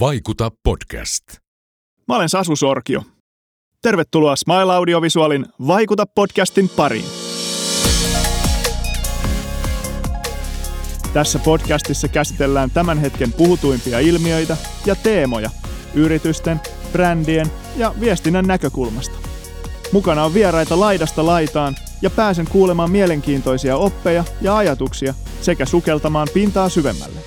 Vaikuta podcast. Mä olen Sasu Sorkio. Tervetuloa Smile Audiovisualin Vaikuta podcastin pariin. Tässä podcastissa käsitellään tämän hetken puhutuimpia ilmiöitä ja teemoja yritysten, brändien ja viestinnän näkökulmasta. Mukana on vieraita laidasta laitaan ja pääsen kuulemaan mielenkiintoisia oppeja ja ajatuksia sekä sukeltamaan pintaa syvemmälle.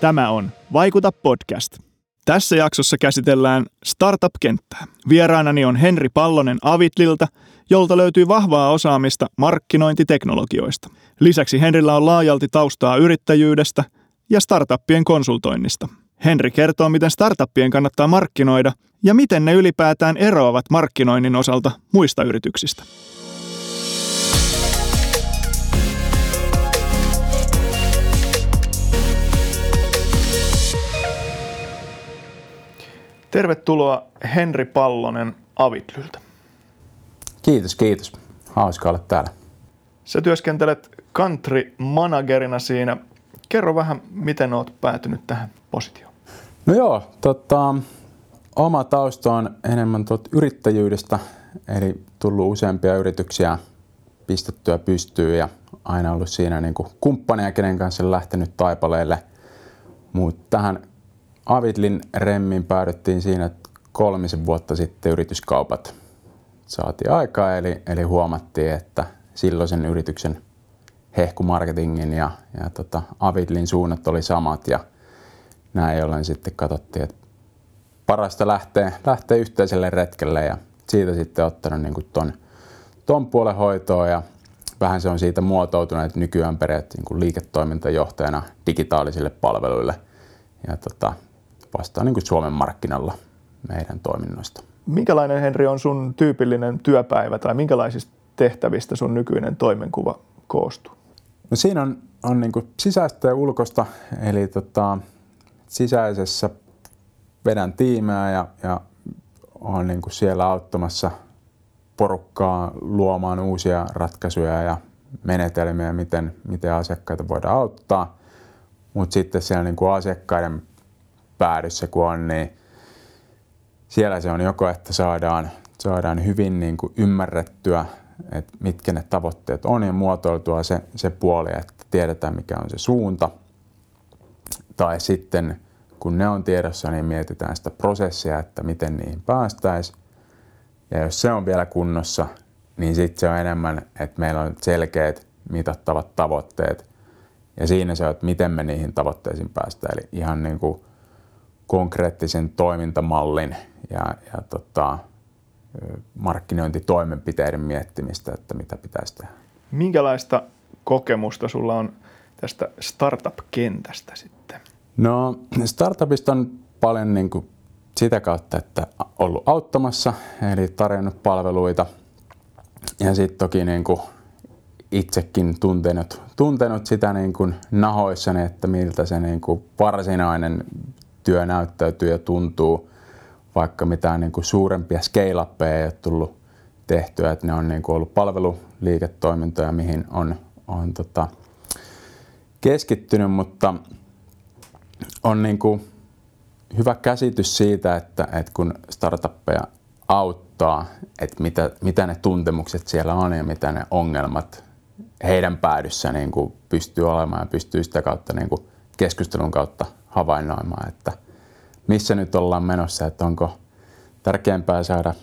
Tämä on Vaikuta podcast. Tässä jaksossa käsitellään startup-kenttää. Vieraanani on Henri Pallonen Avitlilta, jolta löytyy vahvaa osaamista markkinointiteknologioista. Lisäksi Henrillä on laajalti taustaa yrittäjyydestä ja startuppien konsultoinnista. Henri kertoo, miten startuppien kannattaa markkinoida ja miten ne ylipäätään eroavat markkinoinnin osalta muista yrityksistä. Tervetuloa Henri Pallonen Avitlyltä. Kiitos, kiitos. Hauska olla täällä. Sä työskentelet country managerina siinä. Kerro vähän, miten oot päätynyt tähän positioon. No joo, tota, oma tausta on enemmän tuot yrittäjyydestä, eli tullut useampia yrityksiä pistettyä pystyyn ja aina ollut siinä niin kuin kumppania, kenen kanssa lähtenyt taipaleelle. Mutta tähän Avitlin remmin päädyttiin siinä, että kolmisen vuotta sitten yrityskaupat saatiin aikaa, eli, eli huomattiin, että silloisen yrityksen hehkumarketingin ja, ja tota, Avitlin suunnat oli samat ja näin ollen sitten katsottiin, että parasta lähteä, lähteä yhteiselle retkelle ja siitä sitten ottanut niin kuin ton, ton puolen hoitoa ja vähän se on siitä muotoutunut, että nykyään periaatteessa niin liiketoimintajohtajana digitaalisille palveluille ja tota, vastaa niin kuin Suomen markkinalla meidän toiminnoista. Minkälainen, Henri, on sun tyypillinen työpäivä tai minkälaisista tehtävistä sun nykyinen toimenkuva koostuu? No siinä on, on niin sisäistä ja ulkosta, eli tota, sisäisessä vedän tiimää ja, ja on niin siellä auttamassa porukkaa luomaan uusia ratkaisuja ja menetelmiä, miten, miten asiakkaita voidaan auttaa. Mutta sitten siellä niin asiakkaiden päädyssä kun on, niin siellä se on joko, että saadaan, saadaan hyvin niin kuin ymmärrettyä, että mitkä ne tavoitteet on ja muotoiltua se, se puoli, että tiedetään mikä on se suunta. Tai sitten kun ne on tiedossa, niin mietitään sitä prosessia, että miten niihin päästäisiin. Ja jos se on vielä kunnossa, niin sitten se on enemmän, että meillä on selkeät mitattavat tavoitteet. Ja siinä se on, että miten me niihin tavoitteisiin päästään. Eli ihan niin kuin konkreettisen toimintamallin ja, ja tota, markkinointitoimenpiteiden miettimistä, että mitä pitäisi tehdä. Minkälaista kokemusta sulla on tästä startup-kentästä sitten? No startupista on paljon niin kuin sitä kautta, että ollut auttamassa, eli tarjonnut palveluita. Ja sitten toki niin kuin itsekin tuntenut, tuntenut sitä niin kuin nahoissani, että miltä se niin kuin varsinainen työ näyttäytyy ja tuntuu, vaikka mitään niin kuin suurempia scale ei ole tullut tehtyä, että ne on niin kuin ollut palveluliiketoimintoja, mihin on, on tota, keskittynyt, mutta on niin kuin hyvä käsitys siitä, että, että kun startuppeja auttaa, että mitä, mitä ne tuntemukset siellä on ja mitä ne ongelmat heidän päädyssä niin kuin pystyy olemaan ja pystyy sitä kautta niin kuin keskustelun kautta havainnoimaan, että missä nyt ollaan menossa, että onko tärkeämpää saada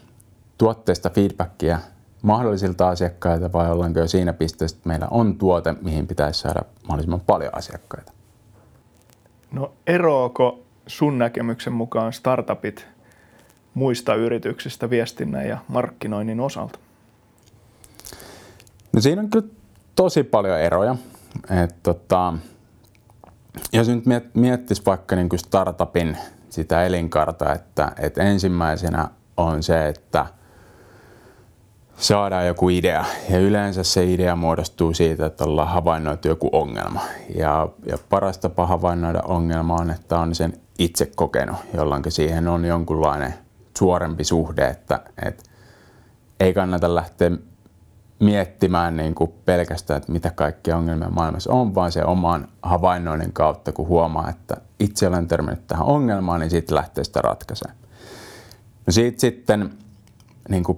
tuotteesta feedbackia mahdollisilta asiakkailta vai ollaanko jo siinä pisteessä, että meillä on tuote, mihin pitäisi saada mahdollisimman paljon asiakkaita? No eroako sun näkemyksen mukaan startupit muista yrityksistä viestinnän ja markkinoinnin osalta? No siinä on kyllä tosi paljon eroja. Et tota, jos nyt miettisi vaikka niin kuin startupin sitä elinkarta, että, että ensimmäisenä on se, että saadaan joku idea. Ja yleensä se idea muodostuu siitä, että ollaan havainnoitu joku ongelma. Ja, ja paras tapa havainnoida ongelma on, että on sen itse kokenut, jolloin siihen on jonkunlainen suorempi suhde, että, että ei kannata lähteä miettimään niin kuin pelkästään, että mitä kaikkia ongelmia maailmassa on, vaan se oman havainnoinnin kautta, kun huomaa, että itse olen törmännyt tähän ongelmaan, niin siitä lähtee sitä ratkaisemaan. No siitä sitten niin kuin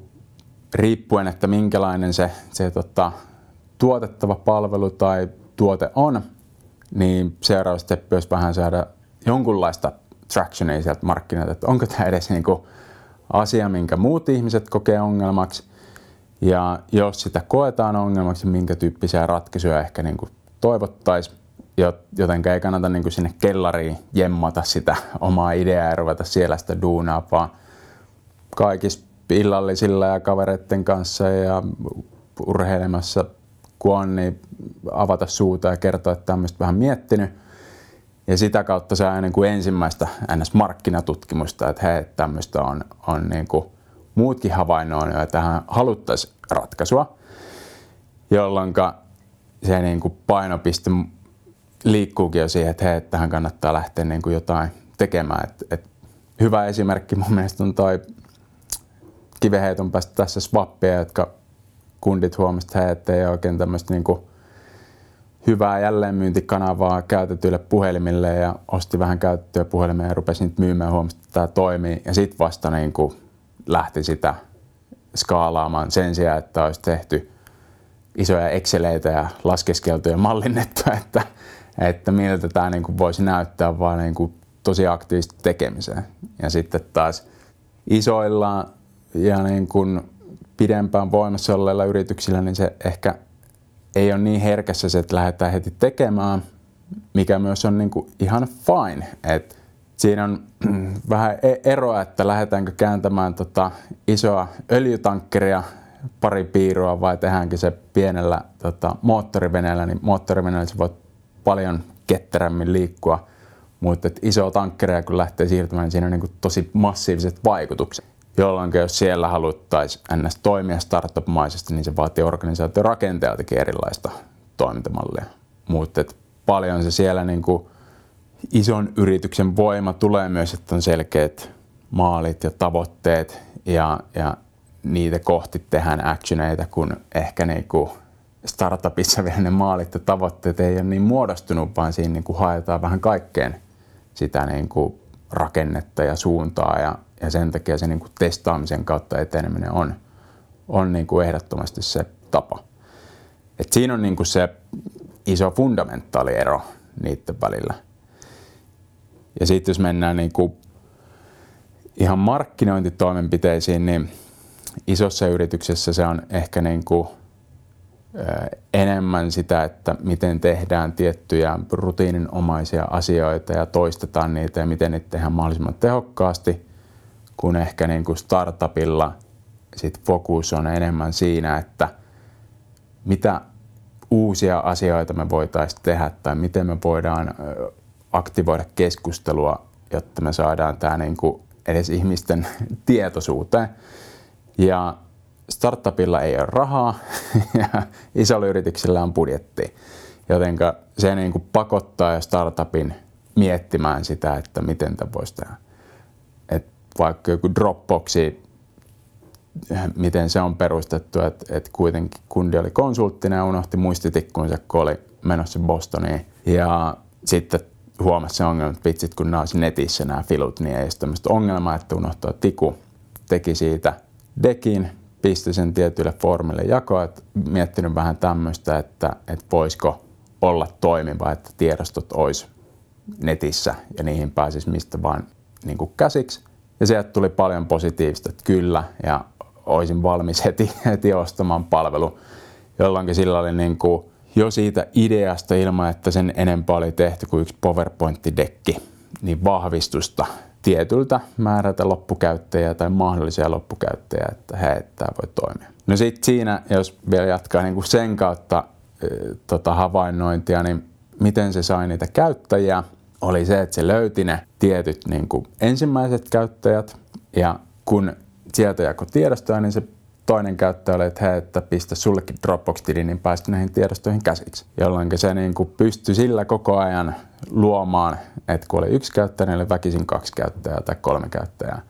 riippuen, että minkälainen se, se tota, tuotettava palvelu tai tuote on, niin seuraava step olisi vähän saada jonkunlaista tractionia sieltä markkinoilta, että onko tämä edes niin kuin asia, minkä muut ihmiset kokee ongelmaksi, ja jos sitä koetaan ongelmaksi, minkä tyyppisiä ratkaisuja ehkä niin toivottaisiin, joten ei kannata niin kuin sinne kellariin jemmata sitä omaa ideaa ja ruveta siellä sitä duunaa, vaan kaikissa illallisilla ja kavereiden kanssa ja urheilemassa kun on, niin avata suuta ja kertoa, että tämmöistä vähän miettinyt. Ja sitä kautta saa niin kuin ensimmäistä NS-markkinatutkimusta, että hei, tämmöistä on, on niin kuin muutkin havainnoinut ja tähän haluttaisiin ratkaisua, jolloin se niin kuin painopiste liikkuukin jo siihen, että hei, tähän kannattaa lähteä niin kuin jotain tekemään. Et, et hyvä esimerkki mun mielestä on toi kiveheiton päästä tässä swappia, jotka kundit huomasivat, että he ei oikein tämmöistä niin kuin hyvää jälleenmyyntikanavaa käytetyille puhelimille ja osti vähän käytettyä puhelimia ja rupesi niitä myymään ja huomasi, että tämä toimii. Ja sitten vasta niin kuin lähti sitä skaalaamaan sen sijaan, että olisi tehty isoja exceleitä ja laskeskeltu ja mallinnettu, että, että miltä tämä niin kuin voisi näyttää vaan niin kuin tosi aktiivisesti tekemiseen. Ja sitten taas isoilla ja niin kuin pidempään voimassa olleilla yrityksillä, niin se ehkä ei ole niin herkässä se, että lähdetään heti tekemään, mikä myös on niin kuin ihan fine. Et siinä on vähän e- eroa, että lähdetäänkö kääntämään tota isoa öljytankkeria pari piirua vai tehdäänkö se pienellä tota, moottoriveneellä, niin moottoriveneellä se voi paljon ketterämmin liikkua, mutta iso tankkeria kun lähtee siirtymään, niin siinä on niin kuin tosi massiiviset vaikutukset jolloin jos siellä haluttaisiin ns. toimia startup-maisesti, niin se vaatii organisaation rakenteeltakin erilaista toimintamallia. Mutta paljon se siellä niin kuin ison yrityksen voima tulee myös, että on selkeät maalit ja tavoitteet ja, ja niitä kohti tehdään actioneita, kun ehkä niin kuin startupissa vielä ne maalit ja tavoitteet ei ole niin muodostunut, vaan siinä niin kuin haetaan vähän kaikkeen sitä niin kuin rakennetta ja suuntaa ja, ja sen takia se niin kuin testaamisen kautta eteneminen on, on niin kuin ehdottomasti se tapa. Et siinä on niin kuin se iso fundamentaali ero niiden välillä. Ja sitten jos mennään niin kuin ihan markkinointitoimenpiteisiin, niin isossa yrityksessä se on ehkä niin kuin enemmän sitä, että miten tehdään tiettyjä rutiininomaisia asioita ja toistetaan niitä ja miten niitä tehdään mahdollisimman tehokkaasti, kun ehkä niin kuin startupilla sit fokus on enemmän siinä, että mitä uusia asioita me voitaisiin tehdä tai miten me voidaan aktivoida keskustelua, jotta me saadaan tämä niin kuin edes ihmisten tietoisuuteen. Ja startupilla ei ole rahaa ja isolla yrityksellä on budjetti. Joten se niin kuin pakottaa jo startupin miettimään sitä, että miten tämä voisi tehdä. Et vaikka joku Dropboxi, miten se on perustettu, että et kuitenkin kundi oli konsulttina ja unohti muistitikkunsa, kun oli menossa Bostoniin. Ja sitten huomasi se ongelma, että vitsit kun nämä olisi netissä nämä filut, niin ei tämmöistä ongelmaa, että unohtaa tiku. Teki siitä dekin, pisti sen tietyille formille jakoa, että miettinyt vähän tämmöistä, että, että voisiko olla toimiva, että tiedostot olisi netissä ja niihin pääsisi mistä vaan niin kuin käsiksi. Ja sieltä tuli paljon positiivista, että kyllä, ja olisin valmis heti, heti ostamaan palvelu, jolloin sillä oli niin kuin jo siitä ideasta ilman, että sen enempää oli tehty kuin yksi PowerPoint-dekki, niin vahvistusta tietyltä määrältä loppukäyttäjiä tai mahdollisia loppukäyttäjiä, että hei, tämä voi toimia. No sitten siinä, jos vielä jatkaa niin kuin sen kautta tota, havainnointia, niin miten se sai niitä käyttäjiä, oli se, että se löyti ne tietyt niin kuin ensimmäiset käyttäjät, ja kun sieltä jako tiedostoja, niin se toinen käyttäjä oli, että hei, että pistä sullekin Dropbox-tili, niin päästä näihin tiedostoihin käsiksi. Jolloin se niin kuin pystyi sillä koko ajan luomaan, että kun oli yksi käyttäjä, niin oli väkisin kaksi käyttäjää tai kolme käyttäjää.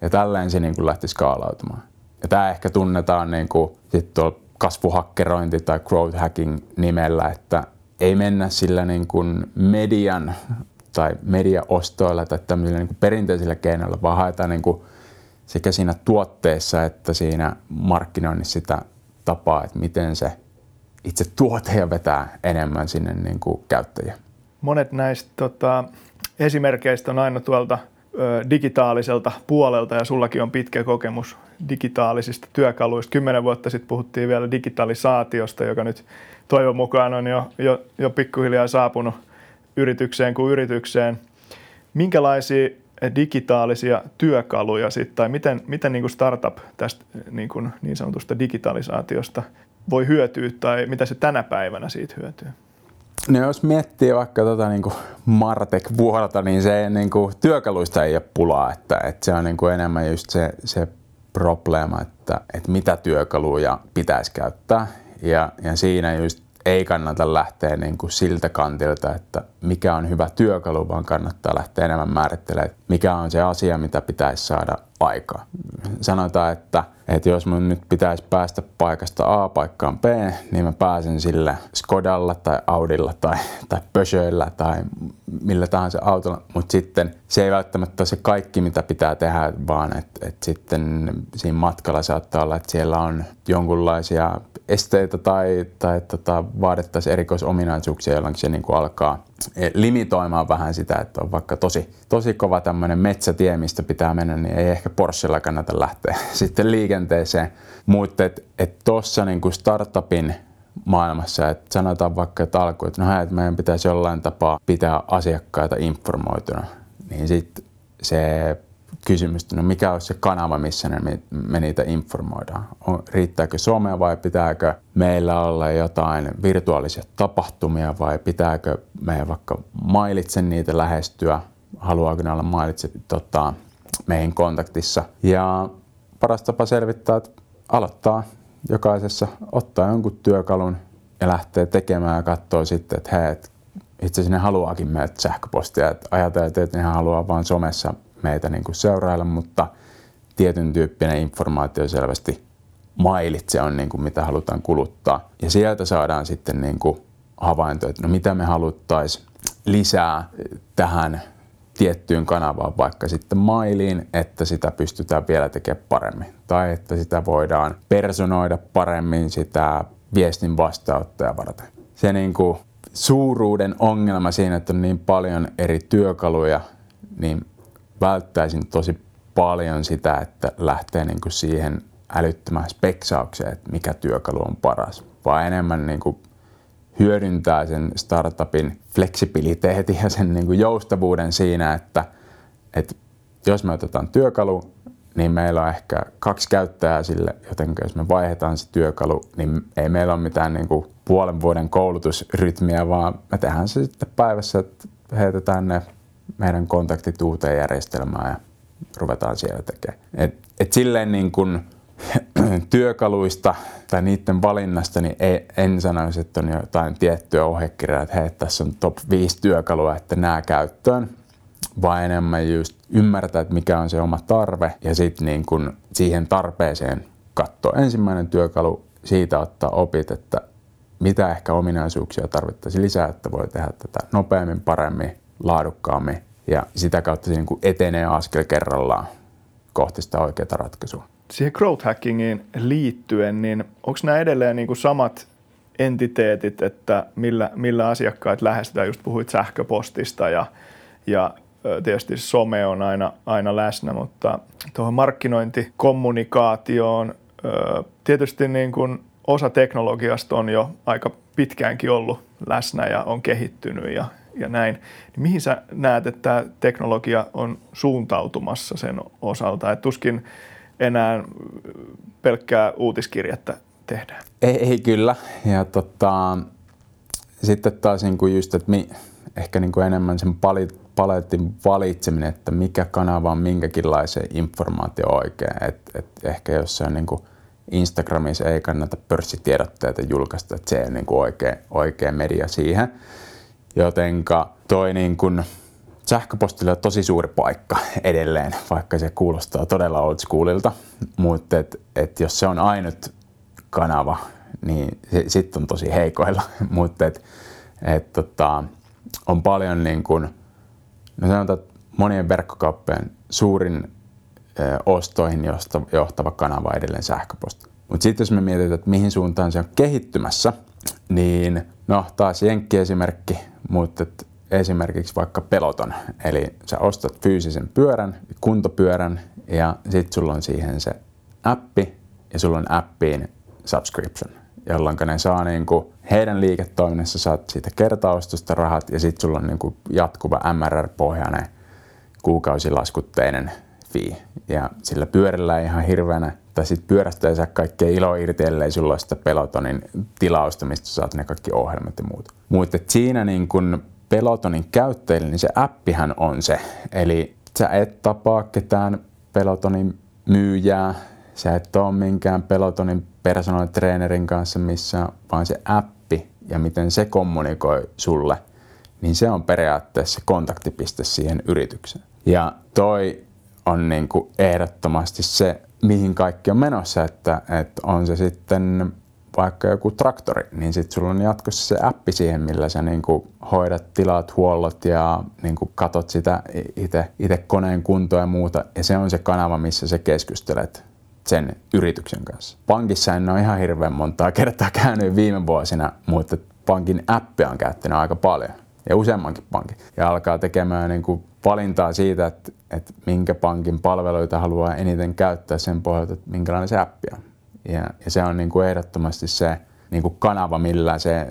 Ja tälleen se niin kuin lähti skaalautumaan. Ja tämä ehkä tunnetaan niin kuin sit tuolla kasvuhakkerointi tai growth hacking nimellä, että ei mennä sillä niin kuin median tai mediaostoilla tai tämmöisillä niin kuin perinteisillä keinoilla, vaan haetaan niin kuin sekä siinä tuotteessa että siinä markkinoinnissa sitä tapaa, että miten se itse tuote ja vetää enemmän sinne niin kuin käyttäjiä. Monet näistä tota, esimerkkeistä on aina tuolta ö, digitaaliselta puolelta ja sullakin on pitkä kokemus digitaalisista työkaluista. Kymmenen vuotta sitten puhuttiin vielä digitalisaatiosta, joka nyt toivon mukaan on jo, jo, jo pikkuhiljaa saapunut yritykseen kuin yritykseen. Minkälaisia digitaalisia työkaluja sit, tai miten, miten niin kuin startup tästä niin, kuin niin sanotusta digitalisaatiosta voi hyötyä tai mitä se tänä päivänä siitä hyötyy? No jos miettii vaikka tota niin Martek-vuorta, niin se niin kuin, työkaluista ei ole pulaa, että, että se on niin kuin enemmän just se, se probleema, että, että mitä työkaluja pitäisi käyttää. Ja, ja siinä just ei kannata lähteä niin kuin siltä kantilta, että mikä on hyvä työkalu, vaan kannattaa lähteä enemmän määrittelemään, mikä on se asia, mitä pitäisi saada aikaa. Sanotaan, että, että jos mun nyt pitäisi päästä paikasta A paikkaan B, niin mä pääsen sillä Skodalla tai Audilla tai, tai Peugeotilla tai millä tahansa autolla, mutta sitten se ei välttämättä ole se kaikki, mitä pitää tehdä, vaan että, että sitten siinä matkalla saattaa olla, että siellä on jonkunlaisia esteitä tai, tai tota, vaadittaisiin erikoisominaisuuksia, jolloin se niin kuin alkaa eh, limitoimaan vähän sitä, että on vaikka tosi, tosi kova tämmöinen metsätie, mistä pitää mennä, niin ei ehkä Porschella kannata lähteä sitten liikenteeseen. Mutta että et tuossa niin startupin maailmassa, että sanotaan vaikka, että alkuun, että no hei, että meidän pitäisi jollain tapaa pitää asiakkaita informoituna, niin sitten se kysymys, no mikä olisi se kanava, missä ne, me niitä informoidaan. On, riittääkö somea vai pitääkö meillä olla jotain virtuaalisia tapahtumia vai pitääkö meidän vaikka mailitse niitä lähestyä, haluaako ne olla mailitse tota, meihin kontaktissa. Ja paras tapa selvittää, että aloittaa jokaisessa, ottaa jonkun työkalun ja lähtee tekemään ja katsoo sitten, että hei, itse asiassa ne haluaakin meiltä sähköpostia. Että ajateltiin, että ne haluaa vain somessa meitä niin kuin seurailla, mutta tietyn tyyppinen informaatio selvästi mailitse on niin kuin mitä halutaan kuluttaa. Ja sieltä saadaan sitten niin kuin havainto, että no mitä me haluttaisiin lisää tähän tiettyyn kanavaan, vaikka sitten mailiin, että sitä pystytään vielä tekemään paremmin. Tai että sitä voidaan personoida paremmin sitä viestin vastaanottaja varten. Se niin kuin suuruuden ongelma siinä, että on niin paljon eri työkaluja, niin välttäisin tosi paljon sitä, että lähtee niin kuin siihen älyttömään speksaukseen, että mikä työkalu on paras, vaan enemmän niin kuin hyödyntää sen startupin fleksibiliteetin ja sen niin kuin joustavuuden siinä, että, että jos me otetaan työkalu, niin meillä on ehkä kaksi käyttäjää sille, joten jos me vaihdetaan se työkalu, niin ei meillä ole mitään niin kuin puolen vuoden koulutusrytmiä, vaan me tehdään se sitten päivässä, että heitetään ne meidän kontaktit uuteen järjestelmään ja ruvetaan siellä tekemään. Et, et silleen niin kun työkaluista tai niiden valinnasta, niin ei, en sanoisi, että on jotain tiettyä ohjekirjaa, että hei, tässä on top 5 työkalua, että nämä käyttöön, vaan enemmän just ymmärtää, että mikä on se oma tarve ja sitten niin kun siihen tarpeeseen katsoa. Ensimmäinen työkalu, siitä ottaa opit, että mitä ehkä ominaisuuksia tarvittaisiin lisää, että voi tehdä tätä nopeammin, paremmin laadukkaammin ja sitä kautta se niin kuin etenee askel kerrallaan kohti sitä oikeaa ratkaisua. Siihen growth hackingiin liittyen, niin onko nämä edelleen niin kuin samat entiteetit, että millä, millä asiakkaat lähestytään, just puhuit sähköpostista ja, ja tietysti some on aina, aina läsnä, mutta tuohon markkinointikommunikaatioon tietysti niin kuin osa teknologiasta on jo aika pitkäänkin ollut läsnä ja on kehittynyt ja, ja näin. Niin mihin sä näet, että tämä teknologia on suuntautumassa sen osalta? Et tuskin enää pelkkää uutiskirjettä tehdään. Ei, ei kyllä. Ja tota, sitten taas niin kuin just, että mi, ehkä niin kuin enemmän sen paletin valitseminen, että mikä kanava on minkäkinlaisen informaatio oikein. Et, et ehkä jossain niin kuin Instagramissa ei kannata pörssitiedotteita julkaista, että se on niin kuin oikea, oikea media siihen. Jotenka toi niin kuin sähköpostilla on tosi suuri paikka edelleen, vaikka se kuulostaa todella old schoolilta. Mutta et, et jos se on ainut kanava, niin sitten on tosi heikoilla. Mutta et, et, tota, on paljon niin kuin, no sanotaan, että monien verkkokauppojen suurin ostoihin johtava kanava edelleen sähköposti. Mutta sitten jos me mietitään, että mihin suuntaan se on kehittymässä, niin no taas jenkki-esimerkki, mutta esimerkiksi vaikka peloton. Eli sä ostat fyysisen pyörän, kuntopyörän ja sitten sulla on siihen se appi ja sulla on appiin subscription, jolloin ne saa niinku, heidän liiketoiminnassa saat siitä kertaostosta rahat ja sitten sulla on niinku jatkuva MRR-pohjainen kuukausilaskutteinen fee. Ja sillä pyörällä ihan hirveänä, tai sitten pyörästä ei saa kaikkea ilo irti, ellei sulla ole sitä pelotonin tilausta, mistä saat ne kaikki ohjelmat ja muut. Mutta siinä niin kun pelotonin käyttäjille, niin se appihan on se. Eli sä et tapaa ketään pelotonin myyjää, sä et ole minkään pelotonin personal trainerin kanssa missä, vaan se appi ja miten se kommunikoi sulle, niin se on periaatteessa kontaktipiste siihen yritykseen. Ja toi on niin kuin ehdottomasti se, mihin kaikki on menossa, että, että on se sitten vaikka joku traktori, niin sitten sulla on jatkossa se appi siihen, millä sä niin kuin hoidat tilat, huollot ja niin kuin katot sitä itse koneen kuntoa ja muuta. Ja se on se kanava, missä sä keskustelet sen yrityksen kanssa. Pankissa en ole ihan hirveän montaa kertaa käynyt viime vuosina, mutta pankin appia on käyttänyt aika paljon ja useammankin pankin. Ja alkaa tekemään niin kuin valintaa siitä, että, että minkä pankin palveluita haluaa eniten käyttää sen pohjalta, että minkälainen se appi on. Ja, ja se on niin kuin ehdottomasti se niin kuin kanava, millä se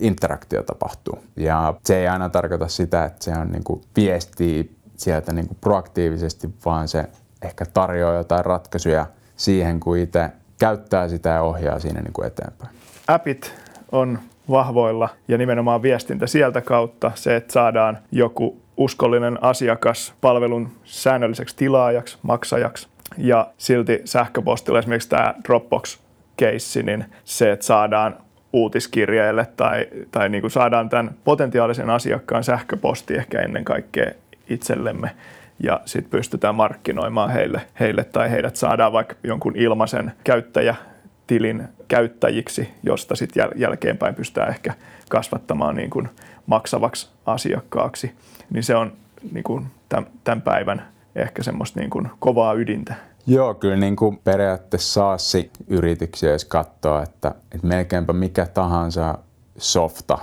interaktio tapahtuu. Ja se ei aina tarkoita sitä, että se on niin kuin viestii sieltä niin kuin proaktiivisesti, vaan se ehkä tarjoaa jotain ratkaisuja siihen, kun itse käyttää sitä ja ohjaa siinä niin kuin eteenpäin. Appit on vahvoilla ja nimenomaan viestintä sieltä kautta, se, että saadaan joku uskollinen asiakas palvelun säännölliseksi tilaajaksi, maksajaksi. Ja silti sähköpostilla esimerkiksi tämä Dropbox-keissi, niin se, että saadaan uutiskirjeelle tai, tai niin kuin saadaan tämän potentiaalisen asiakkaan sähköposti ehkä ennen kaikkea itsellemme ja sitten pystytään markkinoimaan heille, heille tai heidät saadaan vaikka jonkun ilmaisen käyttäjätilin käyttäjiksi, josta sitten jäl- jälkeenpäin pystytään ehkä kasvattamaan niin kuin maksavaksi asiakkaaksi. Niin se on niin kuin tämän päivän ehkä semmoista niin kuin kovaa ydintä. Joo, kyllä niin kuin periaatteessa saasi yrityksiä, jos katsoo, että, että melkeinpä mikä tahansa softa,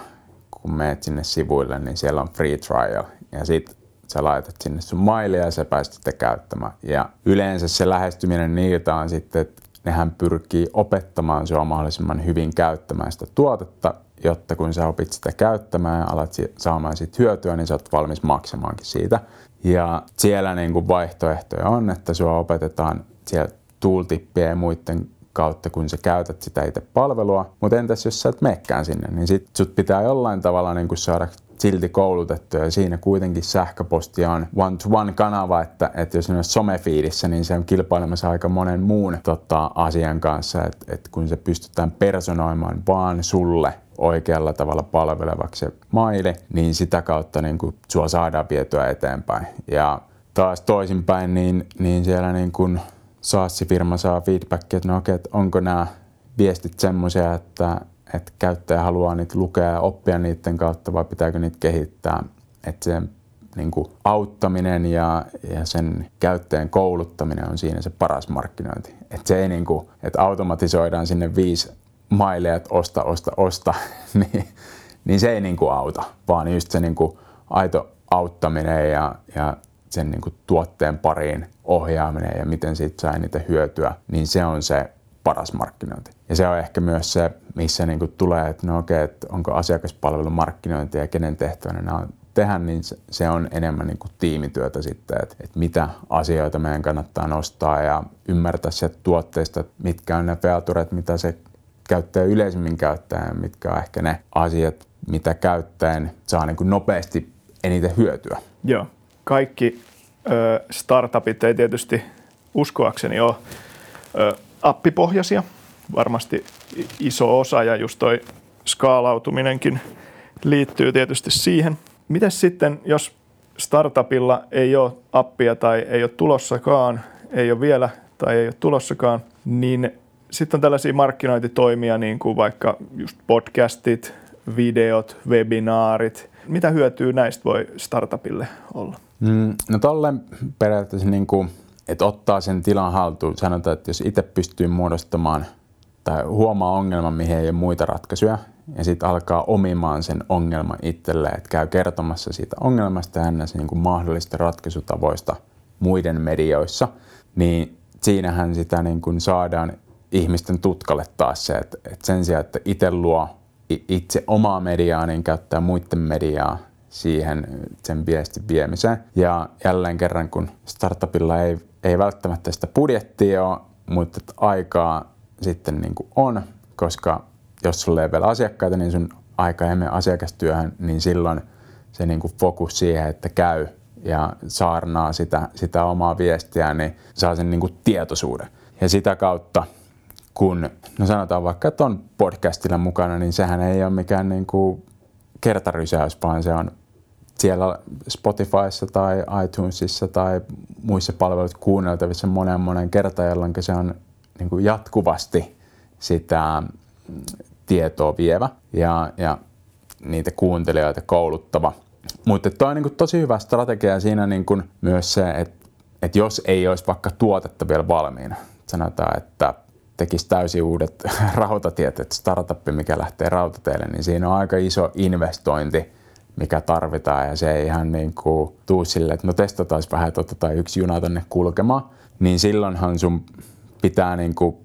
kun menet sinne sivuille, niin siellä on free trial. Ja sitten sä laitat sinne sun mailia ja sä pääset sitä käyttämään. Ja yleensä se lähestyminen niiltä on sitten, että nehän pyrkii opettamaan sua mahdollisimman hyvin käyttämään sitä tuotetta, jotta kun sä opit sitä käyttämään ja alat saamaan siitä hyötyä, niin sä oot valmis maksamaankin siitä. Ja siellä niin kuin vaihtoehtoja on, että sua opetetaan siellä tooltippien ja muiden kautta, kun sä käytät sitä itse palvelua. Mutta entäs jos sä et sinne, niin sit sut pitää jollain tavalla niin kuin saada silti koulutettu ja siinä kuitenkin sähköposti on one-to-one kanava, että, että jos on somefiidissä, niin se on kilpailemassa aika monen muun tota, asian kanssa, että, että kun se pystytään personoimaan vaan sulle oikealla tavalla palvelevaksi se maili, niin sitä kautta niin kuin sua saadaan vietyä eteenpäin. Ja taas toisinpäin, niin, niin siellä niin kuin SaaS-firma saa feedbackia, että no okei, että onko nämä viestit semmoisia, että, että käyttäjä haluaa niitä lukea ja oppia niiden kautta vai pitääkö niitä kehittää. Että se niin kuin auttaminen ja, ja sen käyttäjän kouluttaminen on siinä se paras markkinointi. Että se ei niin kuin, että automatisoidaan sinne viisi maileja, että osta, osta, osta, niin, niin se ei niin kuin auta, vaan just se niin kuin aito auttaminen ja, ja sen niin kuin tuotteen pariin ohjaaminen ja miten siitä saa niitä hyötyä, niin se on se paras markkinointi. Ja se on ehkä myös se, missä niin kuin tulee, että no okei, että onko asiakaspalvelun markkinointi ja kenen tehtävänä nämä on tehdä, niin se on enemmän niin kuin tiimityötä sitten, että, että mitä asioita meidän kannattaa nostaa ja ymmärtää se tuotteista, mitkä on ne featuret, mitä se käyttäjä yleisemmin käyttää, mitkä on ehkä ne asiat, mitä käyttäen saa niin kuin nopeasti eniten hyötyä. Joo, kaikki ö, startupit ei tietysti uskoakseni ole ö, appipohjaisia. Varmasti iso osa ja just toi skaalautuminenkin liittyy tietysti siihen. Miten sitten, jos startupilla ei ole appia tai ei ole tulossakaan, ei ole vielä tai ei ole tulossakaan, niin sitten on tällaisia markkinointitoimia, niin kuin vaikka just podcastit, videot, webinaarit. Mitä hyötyä näistä voi startupille olla? Mm, no tolle periaatteessa niin kuin, että ottaa sen tilan haltuun. Sanotaan, että jos itse pystyy muodostamaan tai huomaa ongelman, mihin ei ole muita ratkaisuja, ja sitten alkaa omimaan sen ongelman itselleen, että käy kertomassa siitä ongelmasta ja ennäs niin kuin mahdollista ratkaisutavoista muiden medioissa, niin siinähän sitä niin kuin saadaan ihmisten tutkalle taas se, että, että sen sijaan, että itse luo itse omaa mediaa, niin käyttää muiden mediaa siihen sen viestin viemiseen. Ja jälleen kerran, kun startupilla ei, ei välttämättä sitä budjettia ole, mutta aikaa sitten niin kuin on, koska jos sulla ei vielä asiakkaita, niin sun aika ei mene asiakastyöhön, niin silloin se niin kuin fokus siihen, että käy ja saarnaa sitä, sitä omaa viestiä, niin saa sen niin kuin tietoisuuden. Ja sitä kautta, kun no sanotaan vaikka, että on podcastilla mukana, niin sehän ei ole mikään niin kuin kertarysäys, vaan se on siellä Spotifyssa tai iTunesissa tai muissa palveluissa kuunneltavissa monen monen kertaan, jolloin se on niin kuin jatkuvasti sitä tietoa vievä ja, ja niitä kuuntelijoita kouluttava. Mutta toi on niin tosi hyvä strategia siinä niin kuin myös se, että, että jos ei olisi vaikka tuotetta vielä valmiina, sanotaan, että tekisi täysin uudet rautatiet, että startup, mikä lähtee rautateille, niin siinä on aika iso investointi, mikä tarvitaan ja se ei ihan niin kuin tuu sille, että no testataan vähän, että otetaan yksi juna tonne kulkemaan, niin silloinhan sun pitää niin kuin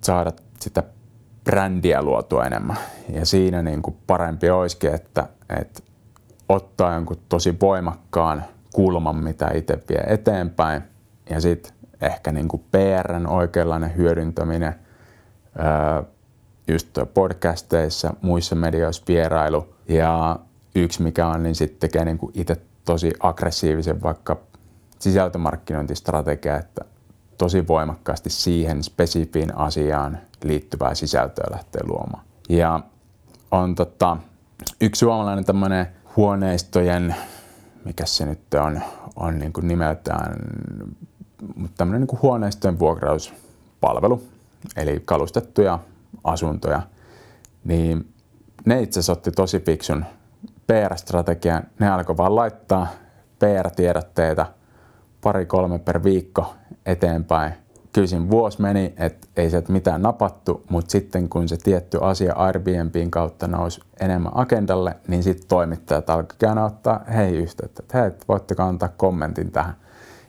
saada sitä brändiä luotua enemmän. Ja siinä niin kuin parempi olisikin, että, että ottaa jonkun tosi voimakkaan kulman, mitä itse vie eteenpäin. Ja sitten ehkä niin kuin PRn oikeanlainen hyödyntäminen öö, just podcasteissa, muissa medioissa vierailu. Ja yksi mikä on, niin sitten tekee niin itse tosi aggressiivisen vaikka sisältömarkkinointistrategia, että tosi voimakkaasti siihen spesifiin asiaan liittyvää sisältöä lähtee luomaan. Ja on tota, yksi suomalainen tämmöinen huoneistojen, mikä se nyt on, on niin kuin nimeltään, tämmöinen niin kuin huoneistojen vuokrauspalvelu, eli kalustettuja asuntoja, niin ne itse asiassa otti tosi fiksun PR-strategian. Ne alkoi vaan laittaa PR-tiedotteita pari-kolme per viikko eteenpäin. Kyllä siinä vuosi meni, että ei sieltä mitään napattu, mutta sitten kun se tietty asia Airbnbin kautta nousi enemmän agendalle, niin sitten toimittajat alkoivat ottaa hei yhteyttä, että hei, voitteko antaa kommentin tähän.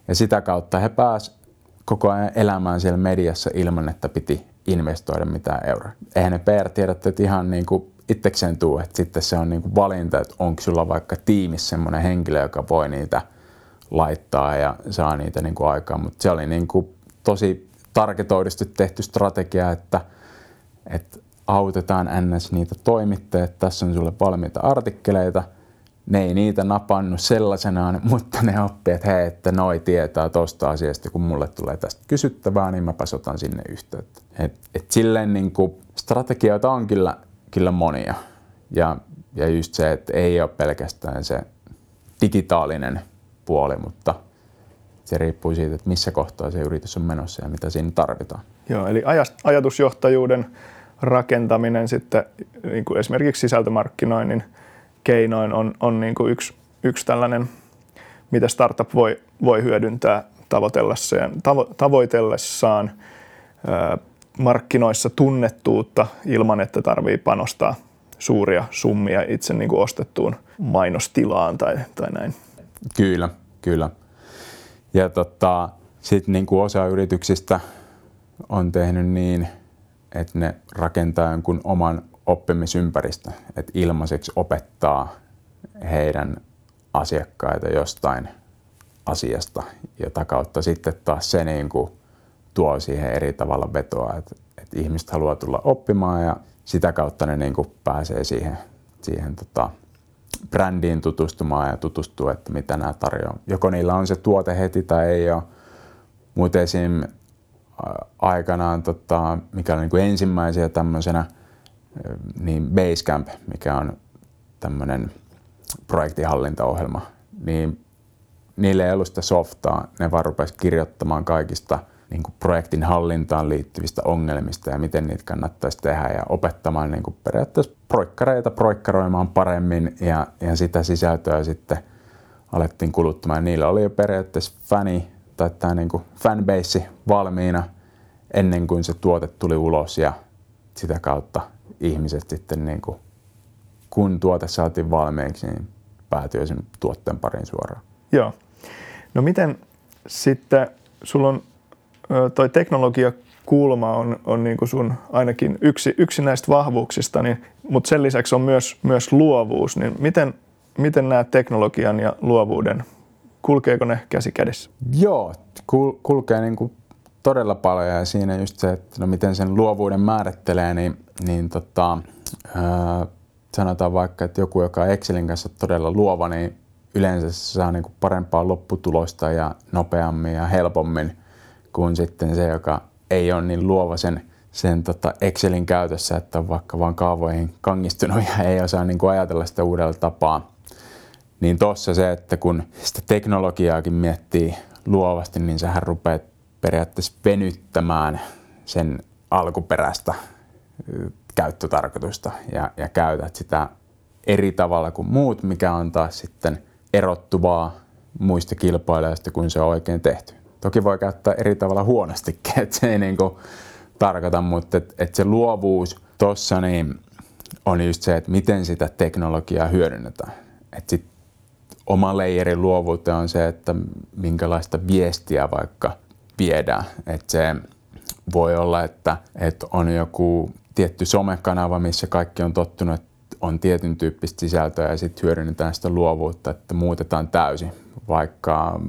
Ja sitä kautta he pääsivät koko ajan elämään siellä mediassa ilman, että piti investoida mitään euroa. Eihän ne PR-tiedotteet ihan niin kuin itsekseen tuu, että sitten se on niin kuin valinta, että onko sulla vaikka tiimissä semmoinen henkilö, joka voi niitä – laittaa ja saa niitä niin kuin aikaan. Mutta se oli niin kuin tosi tarketoidusti tehty strategia, että, että autetaan ns. niitä toimittajia, tässä on sulle valmiita artikkeleita, ne ei niitä napannut sellaisenaan, mutta ne oppii, että hei, että noi tietää tosta asiasta, kun mulle tulee tästä kysyttävää, niin mä otan sinne yhteyttä. Et, et silleen niin kuin strategioita on kyllä, kyllä monia. Ja, ja just se, että ei ole pelkästään se digitaalinen puoli, mutta se riippuu siitä, että missä kohtaa se yritys on menossa ja mitä siinä tarvitaan. Joo, eli ajatusjohtajuuden rakentaminen sitten niin kuin esimerkiksi sisältömarkkinoinnin keinoin on, on niin kuin yksi, yksi tällainen, mitä startup voi, voi hyödyntää tavoitellessaan, tavo, tavoitellessaan ää, markkinoissa tunnettuutta ilman, että tarvii panostaa suuria summia itse niin kuin ostettuun mainostilaan tai, tai näin. Kyllä, kyllä. Ja tota, sitten niin kuin osa yrityksistä on tehnyt niin, että ne rakentaa jonkun oman oppimisympäristön, että ilmaiseksi opettaa heidän asiakkaita jostain asiasta, jota kautta sitten taas se niin kuin tuo siihen eri tavalla vetoa, että, että ihmiset haluaa tulla oppimaan ja sitä kautta ne niin kuin pääsee siihen, siihen tota, brändiin tutustumaan ja tutustua, että mitä nämä tarjoaa. Joko niillä on se tuote heti tai ei ole. Mutta esim. aikanaan, tota, mikä oli niin ensimmäisiä tämmöisenä, niin Basecamp, mikä on tämmöinen projektihallintaohjelma, niin niille ei ollut sitä softaa. Ne vaan rupesi kirjoittamaan kaikista niin kuin projektin hallintaan liittyvistä ongelmista ja miten niitä kannattaisi tehdä ja opettamaan niin kuin periaatteessa proikkareita proikkaroimaan paremmin ja, ja sitä sisältöä sitten alettiin kuluttamaan. Niillä oli jo periaatteessa fani tai tämä niin fanbase valmiina ennen kuin se tuote tuli ulos ja sitä kautta ihmiset sitten niin kuin, kun tuote saatiin valmiiksi, niin päätyi sen tuotteen pariin suoraan. Joo. No miten sitten, sulla on toi teknologiakulma on, on niin kuin sun ainakin yksi, yksi näistä vahvuuksista, niin, mutta sen lisäksi on myös, myös luovuus. Niin miten, miten näet teknologian ja luovuuden? Kulkeeko ne käsi kädessä? Joo, kul, kulkee niin kuin todella paljon ja siinä just se, että no miten sen luovuuden määrittelee, niin, niin tota, ää, sanotaan vaikka, että joku, joka on Excelin kanssa todella luova, niin yleensä se saa niin kuin parempaa lopputulosta ja nopeammin ja helpommin kuin sitten se, joka ei ole niin luova sen, sen tota Excelin käytössä, että on vaikka vaan kaavoihin kangistunut ja ei osaa niin kuin ajatella sitä uudella tapaa. Niin tuossa se, että kun sitä teknologiaakin miettii luovasti, niin sähän rupeat periaatteessa venyttämään sen alkuperäistä käyttötarkoitusta ja, ja käytät sitä eri tavalla kuin muut, mikä on taas sitten erottuvaa muista kilpailijoista, kun se on oikein tehty. Toki voi käyttää eri tavalla huonostikin, että se ei niin kuin tarkoita, mutta että et se luovuus tuossa niin on just se, että miten sitä teknologiaa hyödynnetään. Että sit oma leijerin luovuuteen on se, että minkälaista viestiä vaikka viedään. Että se voi olla, että, että on joku tietty somekanava, missä kaikki on tottunut, että on tietyn tyyppistä sisältöä ja sitten hyödynnetään sitä luovuutta, että muutetaan täysin. Vaikka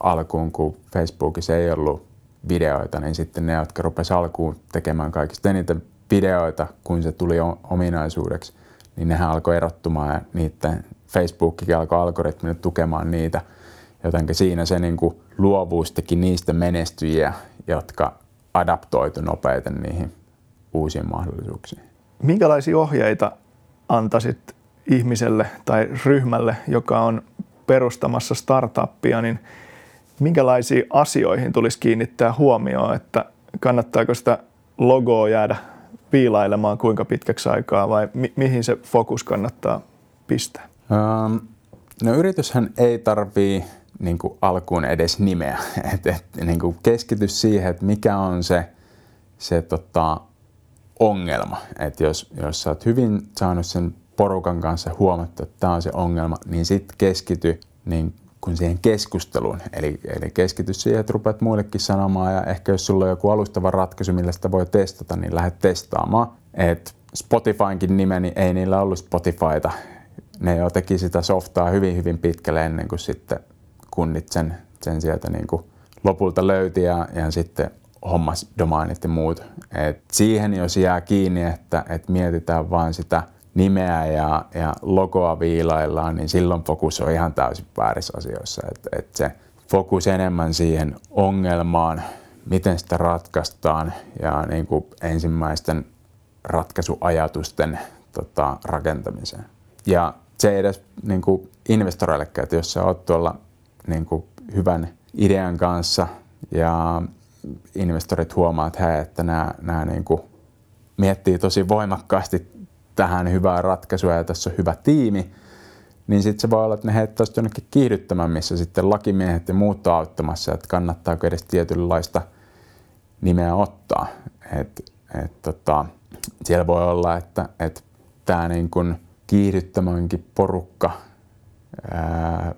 alkuun, kun Facebookissa ei ollut videoita, niin sitten ne, jotka rupesivat alkuun tekemään kaikista eniten videoita, kun se tuli ominaisuudeksi, niin nehän alkoi erottumaan ja niiden Facebookikin alkoi algoritmille tukemaan niitä. Jotenkin siinä se niin kuin luovuus teki niistä menestyjiä, jotka adaptoitu nopeiten niihin uusiin mahdollisuuksiin. Minkälaisia ohjeita antaisit ihmiselle tai ryhmälle, joka on perustamassa startuppia, niin minkälaisiin asioihin tulisi kiinnittää huomioon, että kannattaako sitä logoa jäädä viilailemaan kuinka pitkäksi aikaa vai mi- mihin se fokus kannattaa pistää? Um, no yrityshän ei tarvii niin kuin alkuun edes nimeä. Et, et, niin kuin keskity siihen, että mikä on se, se tota, ongelma. Et jos, jos sä oot hyvin saanut sen porukan kanssa huomattu, että tämä on se ongelma, niin sitten keskity niin kuin siihen keskusteluun. Eli, eli keskity siihen, että rupeat muillekin sanomaan ja ehkä jos sulla on joku alustava ratkaisu, millä sitä voi testata, niin lähde testaamaan. Et Spotifynkin nimeni ei niillä ollut Spotifyta. Ne jo teki sitä softaa hyvin hyvin pitkälle ennen kuin sitten kunnit sen, sen sieltä niin kuin lopulta löyti ja, ja sitten hommas domainit ja muut. Et siihen jos jää kiinni, että, että mietitään vain sitä nimeä ja, ja logoa viilaillaan, niin silloin fokus on ihan täysin väärissä asioissa. Et, et se fokus enemmän siihen ongelmaan, miten sitä ratkaistaan ja niin kuin ensimmäisten ratkaisuajatusten tota, rakentamiseen. Ja se ei edes niin kuin investoreillekään, että jos sä oot tuolla niin kuin hyvän idean kanssa ja investorit huomaa, että, hei, että nämä, nämä niin kuin miettii tosi voimakkaasti tähän hyvää ratkaisua ja tässä on hyvä tiimi, niin sitten se voi olla, että ne heittäisiin jonnekin kiihdyttämään, missä sitten lakimiehet ja muut on auttamassa, että kannattaako edes tietynlaista nimeä ottaa. Et, et, tota, siellä voi olla, että et tämä niin kuin kiihdyttämänkin porukka ää,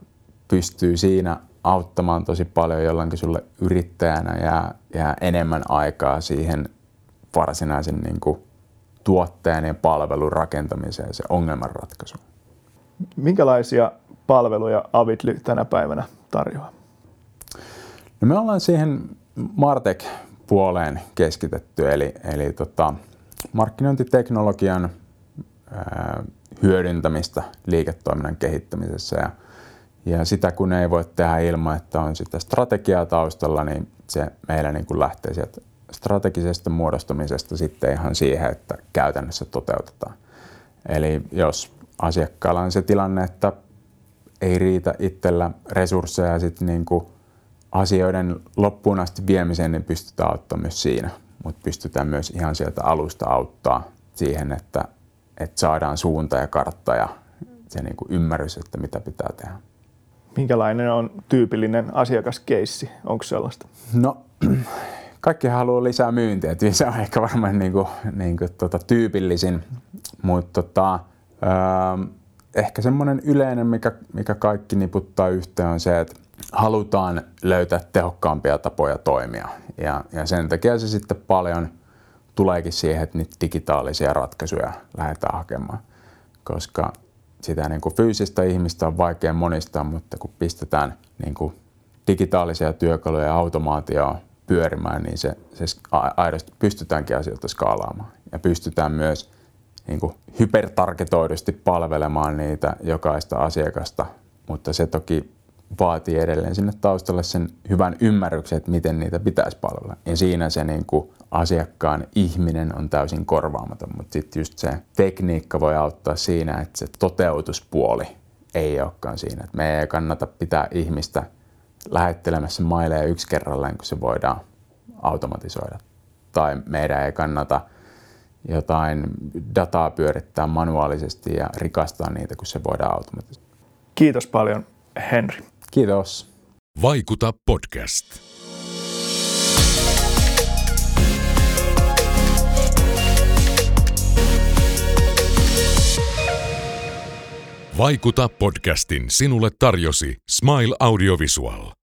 pystyy siinä auttamaan tosi paljon, jolloin sulle yrittäjänä jää, jää enemmän aikaa siihen varsinaisen niin kuin tuotteen ja palvelun rakentamiseen, se ongelmanratkaisu. Minkälaisia palveluja Avitly tänä päivänä tarjoaa? No me ollaan siihen Martech-puoleen keskitetty, eli, eli tota, markkinointiteknologian ää, hyödyntämistä liiketoiminnan kehittämisessä. Ja, ja sitä kun ei voi tehdä ilman, että on sitä strategiaa taustalla, niin se meillä niin kuin lähtee sieltä strategisesta muodostumisesta sitten ihan siihen, että käytännössä toteutetaan. Eli jos asiakkaalla on se tilanne, että ei riitä itsellä resursseja sit niin kuin asioiden loppuun asti viemiseen, niin pystytään auttamaan myös siinä. Mutta pystytään myös ihan sieltä alusta auttaa siihen, että, että saadaan suunta ja kartta ja se niin kuin ymmärrys, että mitä pitää tehdä. Minkälainen on tyypillinen asiakaskeissi? Onko sellaista? No, kaikki haluaa lisää myyntiä. Että se on ehkä varmaan niin kuin, niin kuin, tota, tyypillisin, mutta tota, öö, ehkä semmoinen yleinen, mikä, mikä kaikki niputtaa yhteen, on se, että halutaan löytää tehokkaampia tapoja toimia. Ja, ja sen takia se sitten paljon tuleekin siihen, että niitä digitaalisia ratkaisuja lähdetään hakemaan. Koska sitä niin kuin fyysistä ihmistä on vaikea monistaa, mutta kun pistetään niin kuin digitaalisia työkaluja ja automaatioa pyörimään, niin se, se aidosti pystytäänkin asioita skaalaamaan. Ja pystytään myös niin kuin hypertargetoidusti palvelemaan niitä jokaista asiakasta, mutta se toki vaatii edelleen sinne taustalle sen hyvän ymmärryksen, että miten niitä pitäisi palvella. Ja siinä se niin kuin asiakkaan ihminen on täysin korvaamaton, mutta sitten just se tekniikka voi auttaa siinä, että se toteutuspuoli ei olekaan siinä. Me ei kannata pitää ihmistä lähettelemässä maileja yksi kerrallaan, kun se voidaan automatisoida. Tai meidän ei kannata jotain dataa pyörittää manuaalisesti ja rikastaa niitä, kun se voidaan automatisoida. Kiitos paljon, Henri. Kiitos. Vaikuta podcast. Vaikuta podcastin sinulle tarjosi Smile Audiovisual.